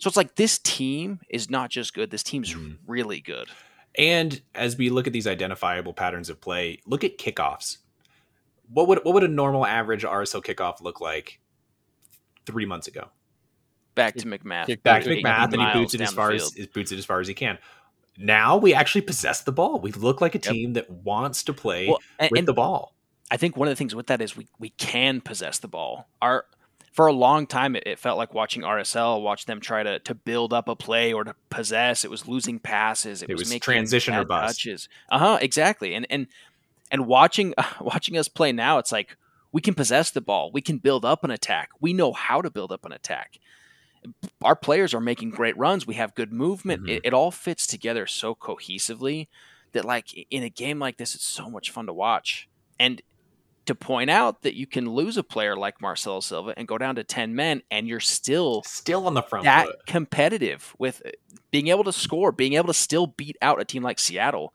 So it's like this team is not just good. This team's Mhm. really good. And as we look at these identifiable patterns of play, look at kickoffs. What would what would a normal average RSL kickoff look like three months ago? Back to MacMath. Kick Back to Eighty MacMath, and he miles boots it as far field. as boots it as far as he can. Now we actually possess the ball. We look like a Yep. team that wants to play Well, and, with and the ball. I think one of the things with that is we we can possess the ball. Our for a long time it, it, felt like watching RSL, watch them try to to build up a play or to possess. It was losing passes. It, it was, was making transition or bust. touches. Uh huh. Exactly. And and and watching uh, <laughs> watching us play now, it's like we can possess the ball. We can build up an attack. We know how to build up an attack. Our players are making great runs. We have good movement. Mhm. It, it all fits together so cohesively that, like in a game like this, it's so much fun to watch. And to point out that you can lose a player like Marcelo Silva and go down to ten men, and you're still Still on the front that foot. competitive with uh, being able to score, being able to still beat out a team like Seattle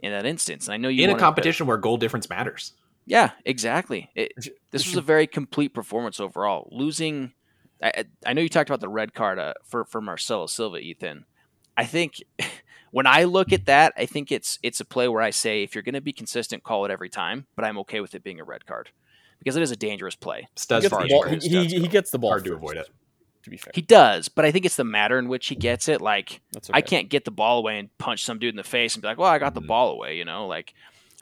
in that instance. And I know you in a wanted to- competition where goal difference matters. yeah, exactly. It, this was a very complete performance overall. Losing, I, I I know you talked about the red card uh, for for Marcelo Silva, Ethan. I think <laughs> when I look at that, I think it's it's a play where I say if you're going to be consistent, call it every time. But I'm okay with it being a red card because it is a dangerous play. He gets, the ball, he, he, he gets the ball. Hard to avoid it. To be fair, He does, but I think it's the matter in which he gets it. Like That's I can't get the ball away and punch some dude in the face and be like, "Well, I got the Mhm. ball away," you know. Like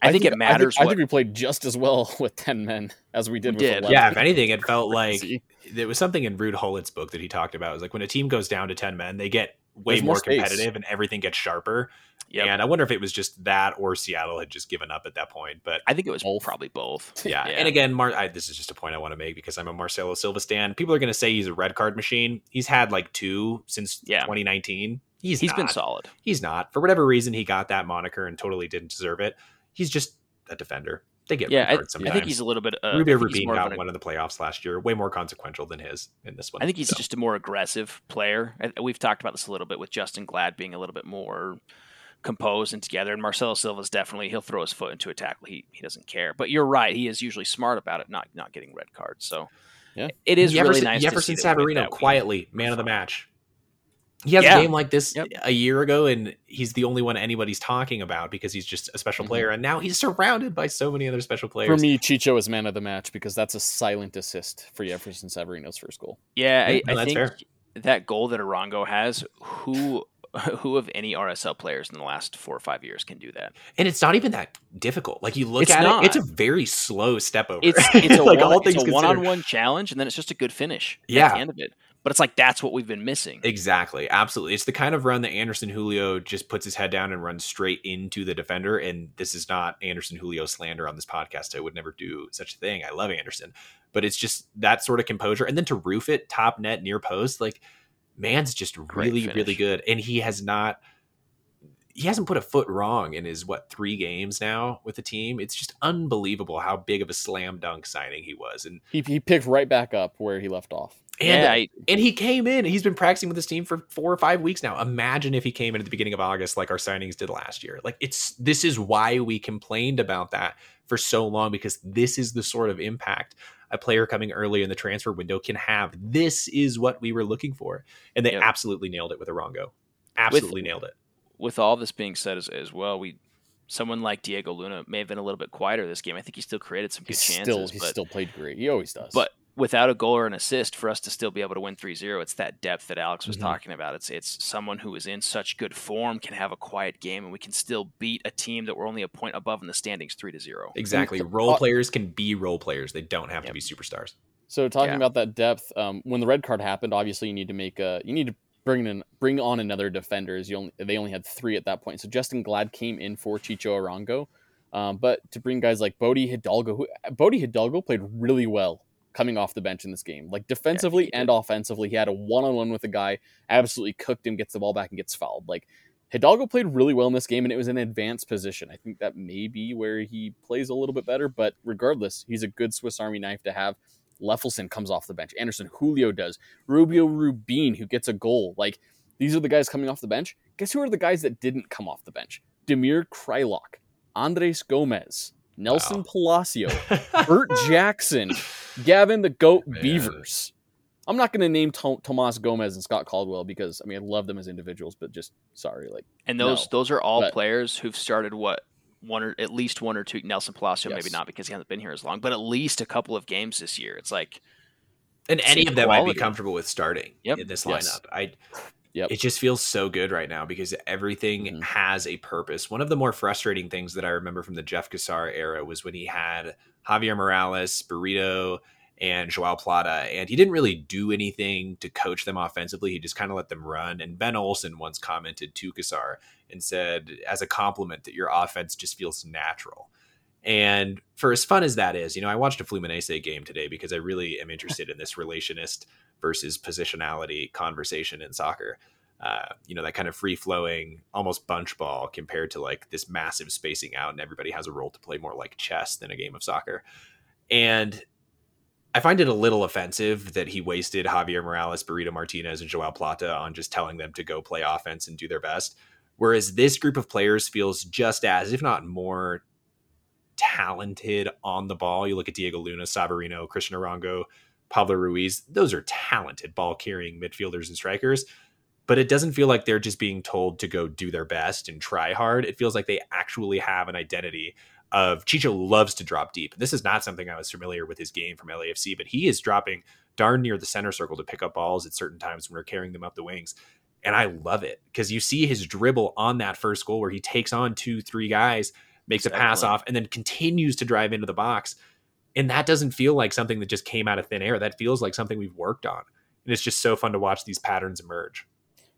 I, think, it matters. I think, I think we played just as well <laughs> with ten men as we did We with did. 11. Yeah, if anything, it felt <laughs> like Crazy. there was something in Ruud Gullit's book that he talked about. It was like when a team goes down to 10 men, they get way more, more competitive and everything gets sharper. Yep. And I wonder if it was just that or Seattle had just given up at that point. But I think it was Both. probably both. <laughs> yeah. Yeah. And again, Mar- I, this is just a point I want to make because I'm a Marcelo Silva stan. People are going to say he's a red card machine. He's had like two since Yeah. 2019. He's He's not. been solid. He's not. For whatever reason, he got that moniker and totally didn't deserve it. He's just a defender. They get Yeah, red I, cards I think he's a little bit. Uh, Rubio I think he's Rubin of got an- one in the playoffs last year, way more consequential than his in this one. I think he's So, just a more aggressive player. I- We've talked about this a little bit with Justen Glad being a little bit more composed and together. And Marcelo Silva's definitely he'll throw his foot into a tackle. He he doesn't care. But you're right. He is usually smart about it, not not getting red cards. So Yeah. it is really Jefferson, nice. Jefferson to see that Savarino quietly man of the match. He has Yeah. a game like this Yep. a year ago, and he's the only one anybody's talking about because he's just a special Mhm. player, and now he's surrounded by so many other special players. For me, Chicho is man of the match because that's a silent assist for Jefferson Savarino's first goal. Yeah, Yeah, I, no, I think fair. that goal that Arango has, who <laughs> who of any RSL players in the last four or five years can do that? and it's not even that difficult. Like you look It's at not. it, it's a very slow step over. It's it's <laughs> a like one, all it's a one-on-one challenge, and then it's just a good finish. Yeah. at the end of it. But it's like that's what we've been missing. Exactly, absolutely. It's the kind of run that Anderson Julio just puts his head down and runs straight into the defender. And this is not Anderson Julio slander on this podcast. I would never do such a thing. I love Anderson, but it's just that sort of composure. And then to roof it top net near post, like man's just really, finish. really good. And he has not. He hasn't put a foot wrong in his what three games now with the team. It's just unbelievable how big of a slam dunk signing he was, and He, he picked right back up where he left off. And yeah, I, and he came in. He's been practicing with his team for four or five weeks now. Imagine if he came in at the beginning of August, like our signings did last year. Like it's this is why we complained about that for so long because this is the sort of impact a player coming early in the transfer window can have. This is what we were looking for, and they Yep. absolutely nailed it with Arango. Absolutely nailed it. with all this being said as, as well, we someone like Diego Luna may have been a little bit quieter this game. I think he still created some good He's chances, still he but still played great. He always does. but without a goal or an assist for us to still be able to win 3-0 it's that depth that alex was Mhm. talking about it's it's someone who is in such good form can have a quiet game and we can still beat a team that we're only a point above in the standings 3 to 0 Exactly. uh, Role players can be role players. They don't have to be superstars. So talking Yeah. about that depth, um, when the red card happened, obviously you need to make a you need to bring in bring on another defender. As you only they only had three at that point. So Justen Glad came in for Chicho Arango, um, but to bring guys like Bode Hidalgo, who Bode Hidalgo played really well coming off the bench in this game, like defensively he and offensively. He had a one on one with a guy, absolutely cooked him, gets the ball back and gets fouled. Like Hidalgo played really well in this game, and it was an advanced position. I think that may be where he plays a little bit better, but regardless, he's a good Swiss Army knife to have. Löffelsend comes off the bench. Anderson Julio does. Rubio Rubin, who gets a goal. Like, these are the guys coming off the bench. Guess who are the guys that didn't come off the bench? Damir Kreilach, Andres Gomez, Nelson Wow. Palacio, <laughs> Bert Jackson, Gavin the Goat Man. Beavers. I'm not going to name Tom- Tomas Gomez and Scott Caldwell because I mean I love them as individuals, but just sorry, like and those No, those are all but- players who've started what one or at least one or two Nelson Palacio maybe not because he hasn't been here as long but at least a couple of games this year it's like and any of them I'd be comfortable with starting Yep. in this Yes. lineup. I Yep. It just feels so good right now because everything Mhm. has a purpose. One of the more frustrating things that I remember from the Jeff Cassar era was when he had Javier Morales, Burrito, and Joao Plata, and he didn't really do anything to coach them offensively. He just kind of let them run. And Ben Olsen once commented to Cassar and said, as a compliment, that your offense just feels natural. And for as fun as that is, you know, I watched a Fluminense game today because I really am interested in this relationist versus positionality conversation in soccer. Uh, you know, that kind of free flowing, almost bunch ball compared to like this massive spacing out, and everybody has a role to play more like chess than a game of soccer. And I find it a little offensive that he wasted Javier Morales, Burrito Martinez, and Joao Plata on just telling them to go play offense and do their best. Whereas this group of players feels just as, if not more, talented on the ball. You look at Diego Luna, Savarino, Cristian Arango, Pablo Ruiz. Those are talented ball carrying midfielders and strikers. But it doesn't feel like they're just being told to go do their best and try hard. It feels like they actually have an identity of Chicho loves to drop deep. This is not something I was familiar with his game from LAFC, but he is dropping darn near the center circle to pick up balls at certain times when we're carrying them up the wings. And I love it because you see his dribble on that first goal where he takes on two, three guys, makes a pass off, and then continues to drive into the box. And that doesn't feel like something that just came out of thin air. That feels like something we've worked on. And it's just so fun to watch these patterns emerge.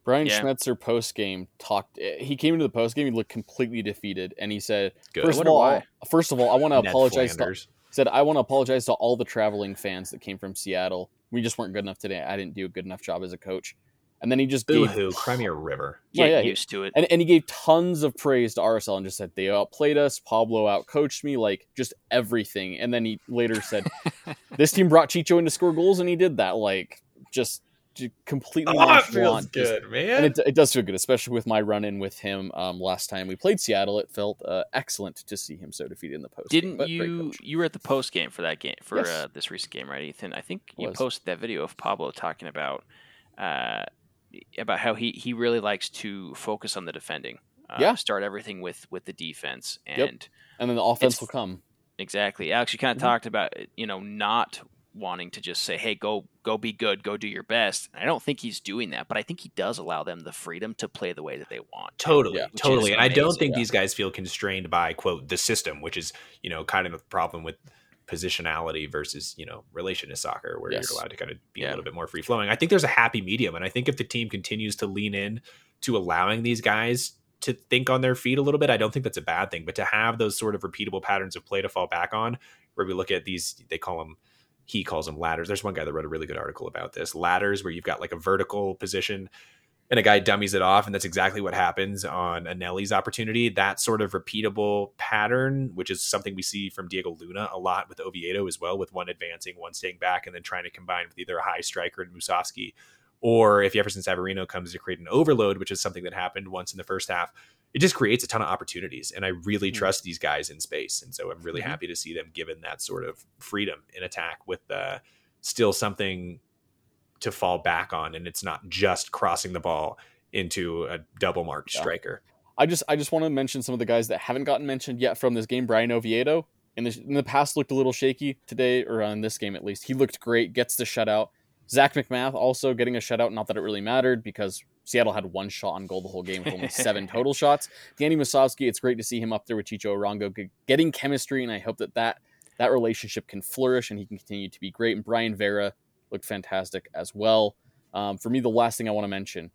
Brian Yeah. Schmetzer post game talked. He came into the post game. He looked completely defeated, and he said, Good. first of all, why. first of all, I want to Ned apologize." To, he said, "I want to apologize to all the traveling fans that came from Seattle. We just weren't good enough today. I didn't do a good enough job as a coach." And then he just Boo gave hoo, Crimea River. Yeah, yeah, used to it. and, and he gave tons of praise to RSL and just said they outplayed us. Pablo outcoached me, like just everything. And then he later said, <laughs> "This team brought Chicho in to score goals, and he did that. Like just, just completely Oh, it feels nonchalant, just- good, man. and it, it does feel good, especially with my run in with him um, last time we played Seattle. It felt uh, excellent to see him so defeated in the post. Didn't you? You were at the post game for that game for Yes. uh, this recent game, right, Ethan? I think you posted that video of Pablo talking about uh, about how he he really likes to focus on the defending. Uh, Yeah. start everything with with the defense and Yep. and then the offense will come. exactly. Alex, you kind of Mhm. talked about you know not wanting to just say, "Hey, go go be good, go do your best." I don't think he's doing that, but I think he does allow them the freedom to play the way that they want. Totally, Yeah. Totally. And I don't think yeah. these guys feel constrained by quote the system, which is you know kind of a problem with positionality versus you know relationist soccer, where Yes. you're allowed to kind of be Yeah. a little bit more free flowing. I think there's a happy medium, and I think if the team continues to lean in to allowing these guys to think on their feet a little bit, I don't think that's a bad thing. But to have those sort of repeatable patterns of play to fall back on, where we look at these, they call them he calls them ladders. There's one guy that wrote a really good article about this ladders, where you've got like a vertical position and a guy dummies it off, and that's exactly what happens on Eneli's opportunity. That sort of repeatable pattern, which is something we see from Diego Luna a lot with Oviedo as well, with one advancing, one staying back, and then trying to combine with either a high striker and Musovski, or if Jefferson Savarino comes to create an overload, which is something that happened once in the first half. It just creates a ton of opportunities, and I really Mhm. trust these guys in space, and so I'm really Mhm. happy to see them given that sort of freedom in attack with uh, still something to fall back on, and it's not just crossing the ball into a double marked Yeah. striker. I just I just want to mention some of the guys that haven't gotten mentioned yet from this game. Bryan Oviedo in the in the past looked a little shaky today, or uh, on this game at least. He looked great, gets the shutout. Zac MacMath also getting a shutout. Not that it really mattered because Seattle had one shot on goal the whole game with only seven <laughs> total shots. Danny Musovski, it's great to see him up there with Chicho Arango getting chemistry, and I hope that that that relationship can flourish and he can continue to be great. And Brayan Vera looked fantastic as well. Um, for me, the last thing I want to mention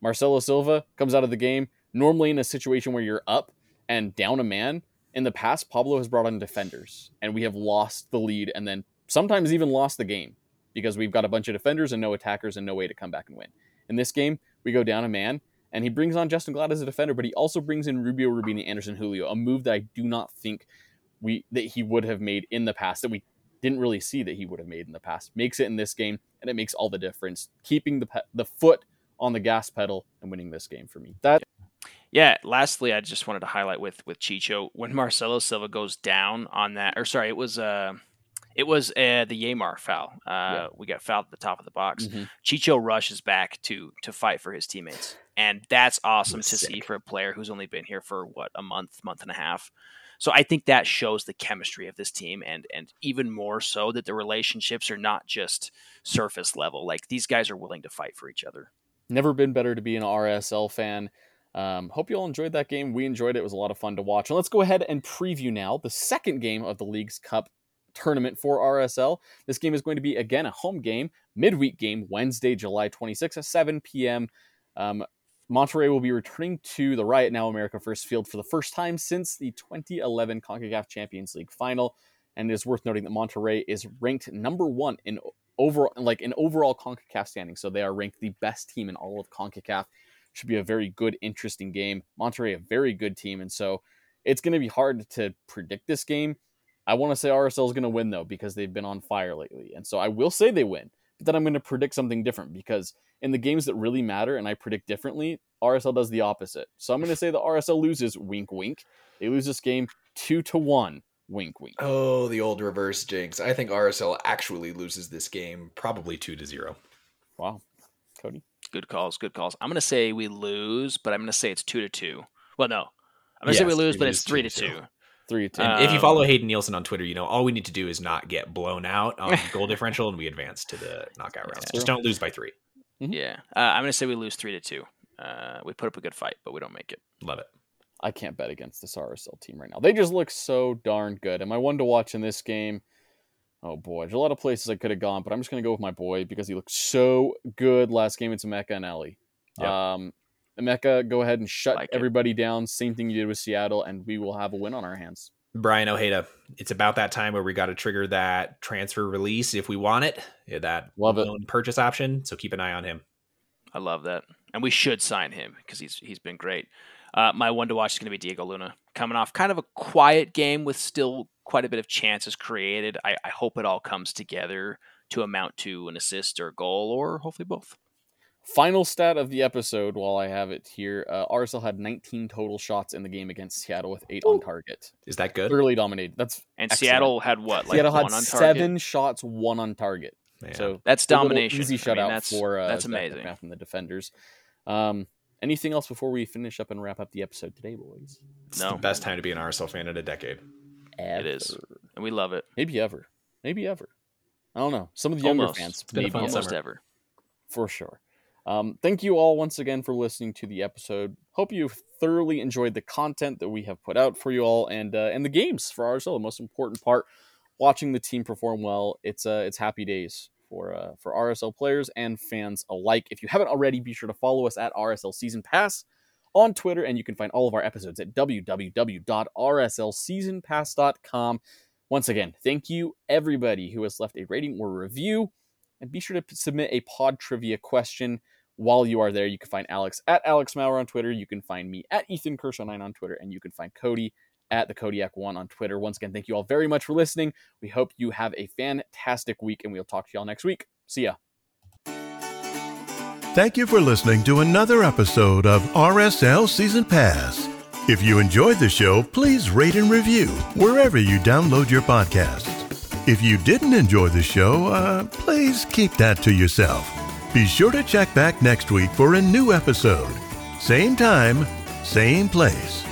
Marcelo Silva comes out of the game. Normally, in a situation where you're up and down a man, in the past, Pablo has brought on defenders, and we have lost the lead and then sometimes even lost the game because we've got a bunch of defenders and no attackers and no way to come back and win. In this game, we go down a man, and he brings on Justen Glad as a defender, but he also brings in Rubio Rubini Anderson Julio, a move that I do not think we that he would have made in the past that we didn't really see that he would have made in the past. Makes it in this game, and it makes all the difference. Keeping the pe- the foot on the gas pedal and winning this game for me. That Yeah. Lastly, I just wanted to highlight with with Chicho when Marcelo Silva goes down on that, or sorry, it was uh, it was uh, the Yamar foul. Uh, Yeah. We got fouled at the top of the box. Mhm. Chicho rushes back to to fight for his teammates, and that's awesome to see for a player who's only been here for what a month, month and a half. So I think that shows the chemistry of this team, and and even more so that the relationships are not just surface level. Like these guys are willing to fight for each other. Never been better to be an RSL fan. Um, hope you all enjoyed that game. We enjoyed it. It was a lot of fun to watch. And let's go ahead and preview now the second game of the Leagues Cup tournament for RSL. This game is going to be, again, a home game, midweek game, Wednesday, July 26th at 7 p.m. Um, Monterrey will be returning to the Riot Now America First Field for the first time since the 2011 CONCACAF Champions League final. And it is worth noting that Monterrey is ranked number one in overall, like in overall CONCACAF standing. So they are ranked the best team in all of CONCACAF. Should be a very good, interesting game. Monterrey, a very good team, and so it's going to be hard to predict this game. I want to say RSL is going to win though because they've been on fire lately, and so I will say they win. But then I'm going to predict something different because in the games that really matter and I predict differently, RSL does the opposite. So I'm going to say the RSL loses. Wink, wink. They lose this game two to one. Wink, wink. Oh, the old reverse jinx. I think RSL actually loses this game. Probably two to zero. Wow, Cody. Good calls. Good calls. I'm gonna say we lose, but I'm gonna say it's two to two. Well, no, I'm gonna say we lose, we but it's three to to two. two. Three to two. Uh, if you Um, follow Hayden Nielsen on Twitter, you know all we need to do is not get blown out on <laughs> goal differential, and we advance to the knockout rounds. Just don't lose by three. Yeah, uh, I'm gonna say we lose three to two. Uh, we put up a good fight, but we don't make it. Love it. I can't bet against this RSL team right now. They just look so darn good. Am I one to watch in this game? Oh boy, there's a lot of places I could have gone, but I'm just gonna go with my boy because he looked so good last game. It's Emeka Eneli. Yep. Um, Emeka, go ahead and shut Like it. everybody down. Same thing you did with Seattle, and we will have a win on our hands. Braian Ojeda, it's about that time where we got to trigger that transfer release if we want it, yeah, that Love it. loan purchase option. So keep an eye on him. I love that, and we should sign him because he's he's been great. Uh, my one to watch is going to be Diego Luna, coming off kind of a quiet game with still quite a bit of chances created. I, I hope it all comes together to amount to an assist or a goal, or hopefully both. Final stat of the episode, while I have it here, uh, RSL had 19 total shots in the game against Seattle with eight on target. Is that good? Thoroughly dominated. That's And Excellent. Seattle had what, like Seattle one had on seven shots, one on target. Man. So That's domination. Easy I mean, shutout that's- for uh, that's amazing. MacMath and the defenders. Um, anything else before we finish up and wrap up the episode today, boys? it's no. the best time to be an RSL fan in a decade. It is. And we love it Maybe ever. Maybe ever. I don't know. Some of the younger Almost. fans, It's been maybe fun ever. almost ever. for sure. Um, thank you all once again for listening to the episode. Hope you've thoroughly enjoyed the content that we have put out for you all, and uh, and the games for RSL. The most important part, watching the team perform well. It's uh, it's happy days for uh, for RSL players and fans alike. If you haven't already, be sure to follow us at RSL Season Pass on Twitter, and you can find all of our episodes at www.rslseasonpass.com. Once again, thank you everybody who has left a rating or review, and be sure to submit a pod trivia question while you are there. You can find Alex at Alex Maurer on Twitter. You can find me at Ethan Kershaw9 on Twitter, and you can find Cody at the Kodiak1 on Twitter. Once again, thank you all very much for listening. We hope you have a fantastic week, and we'll talk to y'all next week. See ya. Thank you for listening to another episode of RSL Season Pass. If you enjoyed the show, please rate and review wherever you download your podcasts. If you didn't enjoy the show, uh, please keep that to yourself. Be sure to check back next week for a new episode. Same time, same place.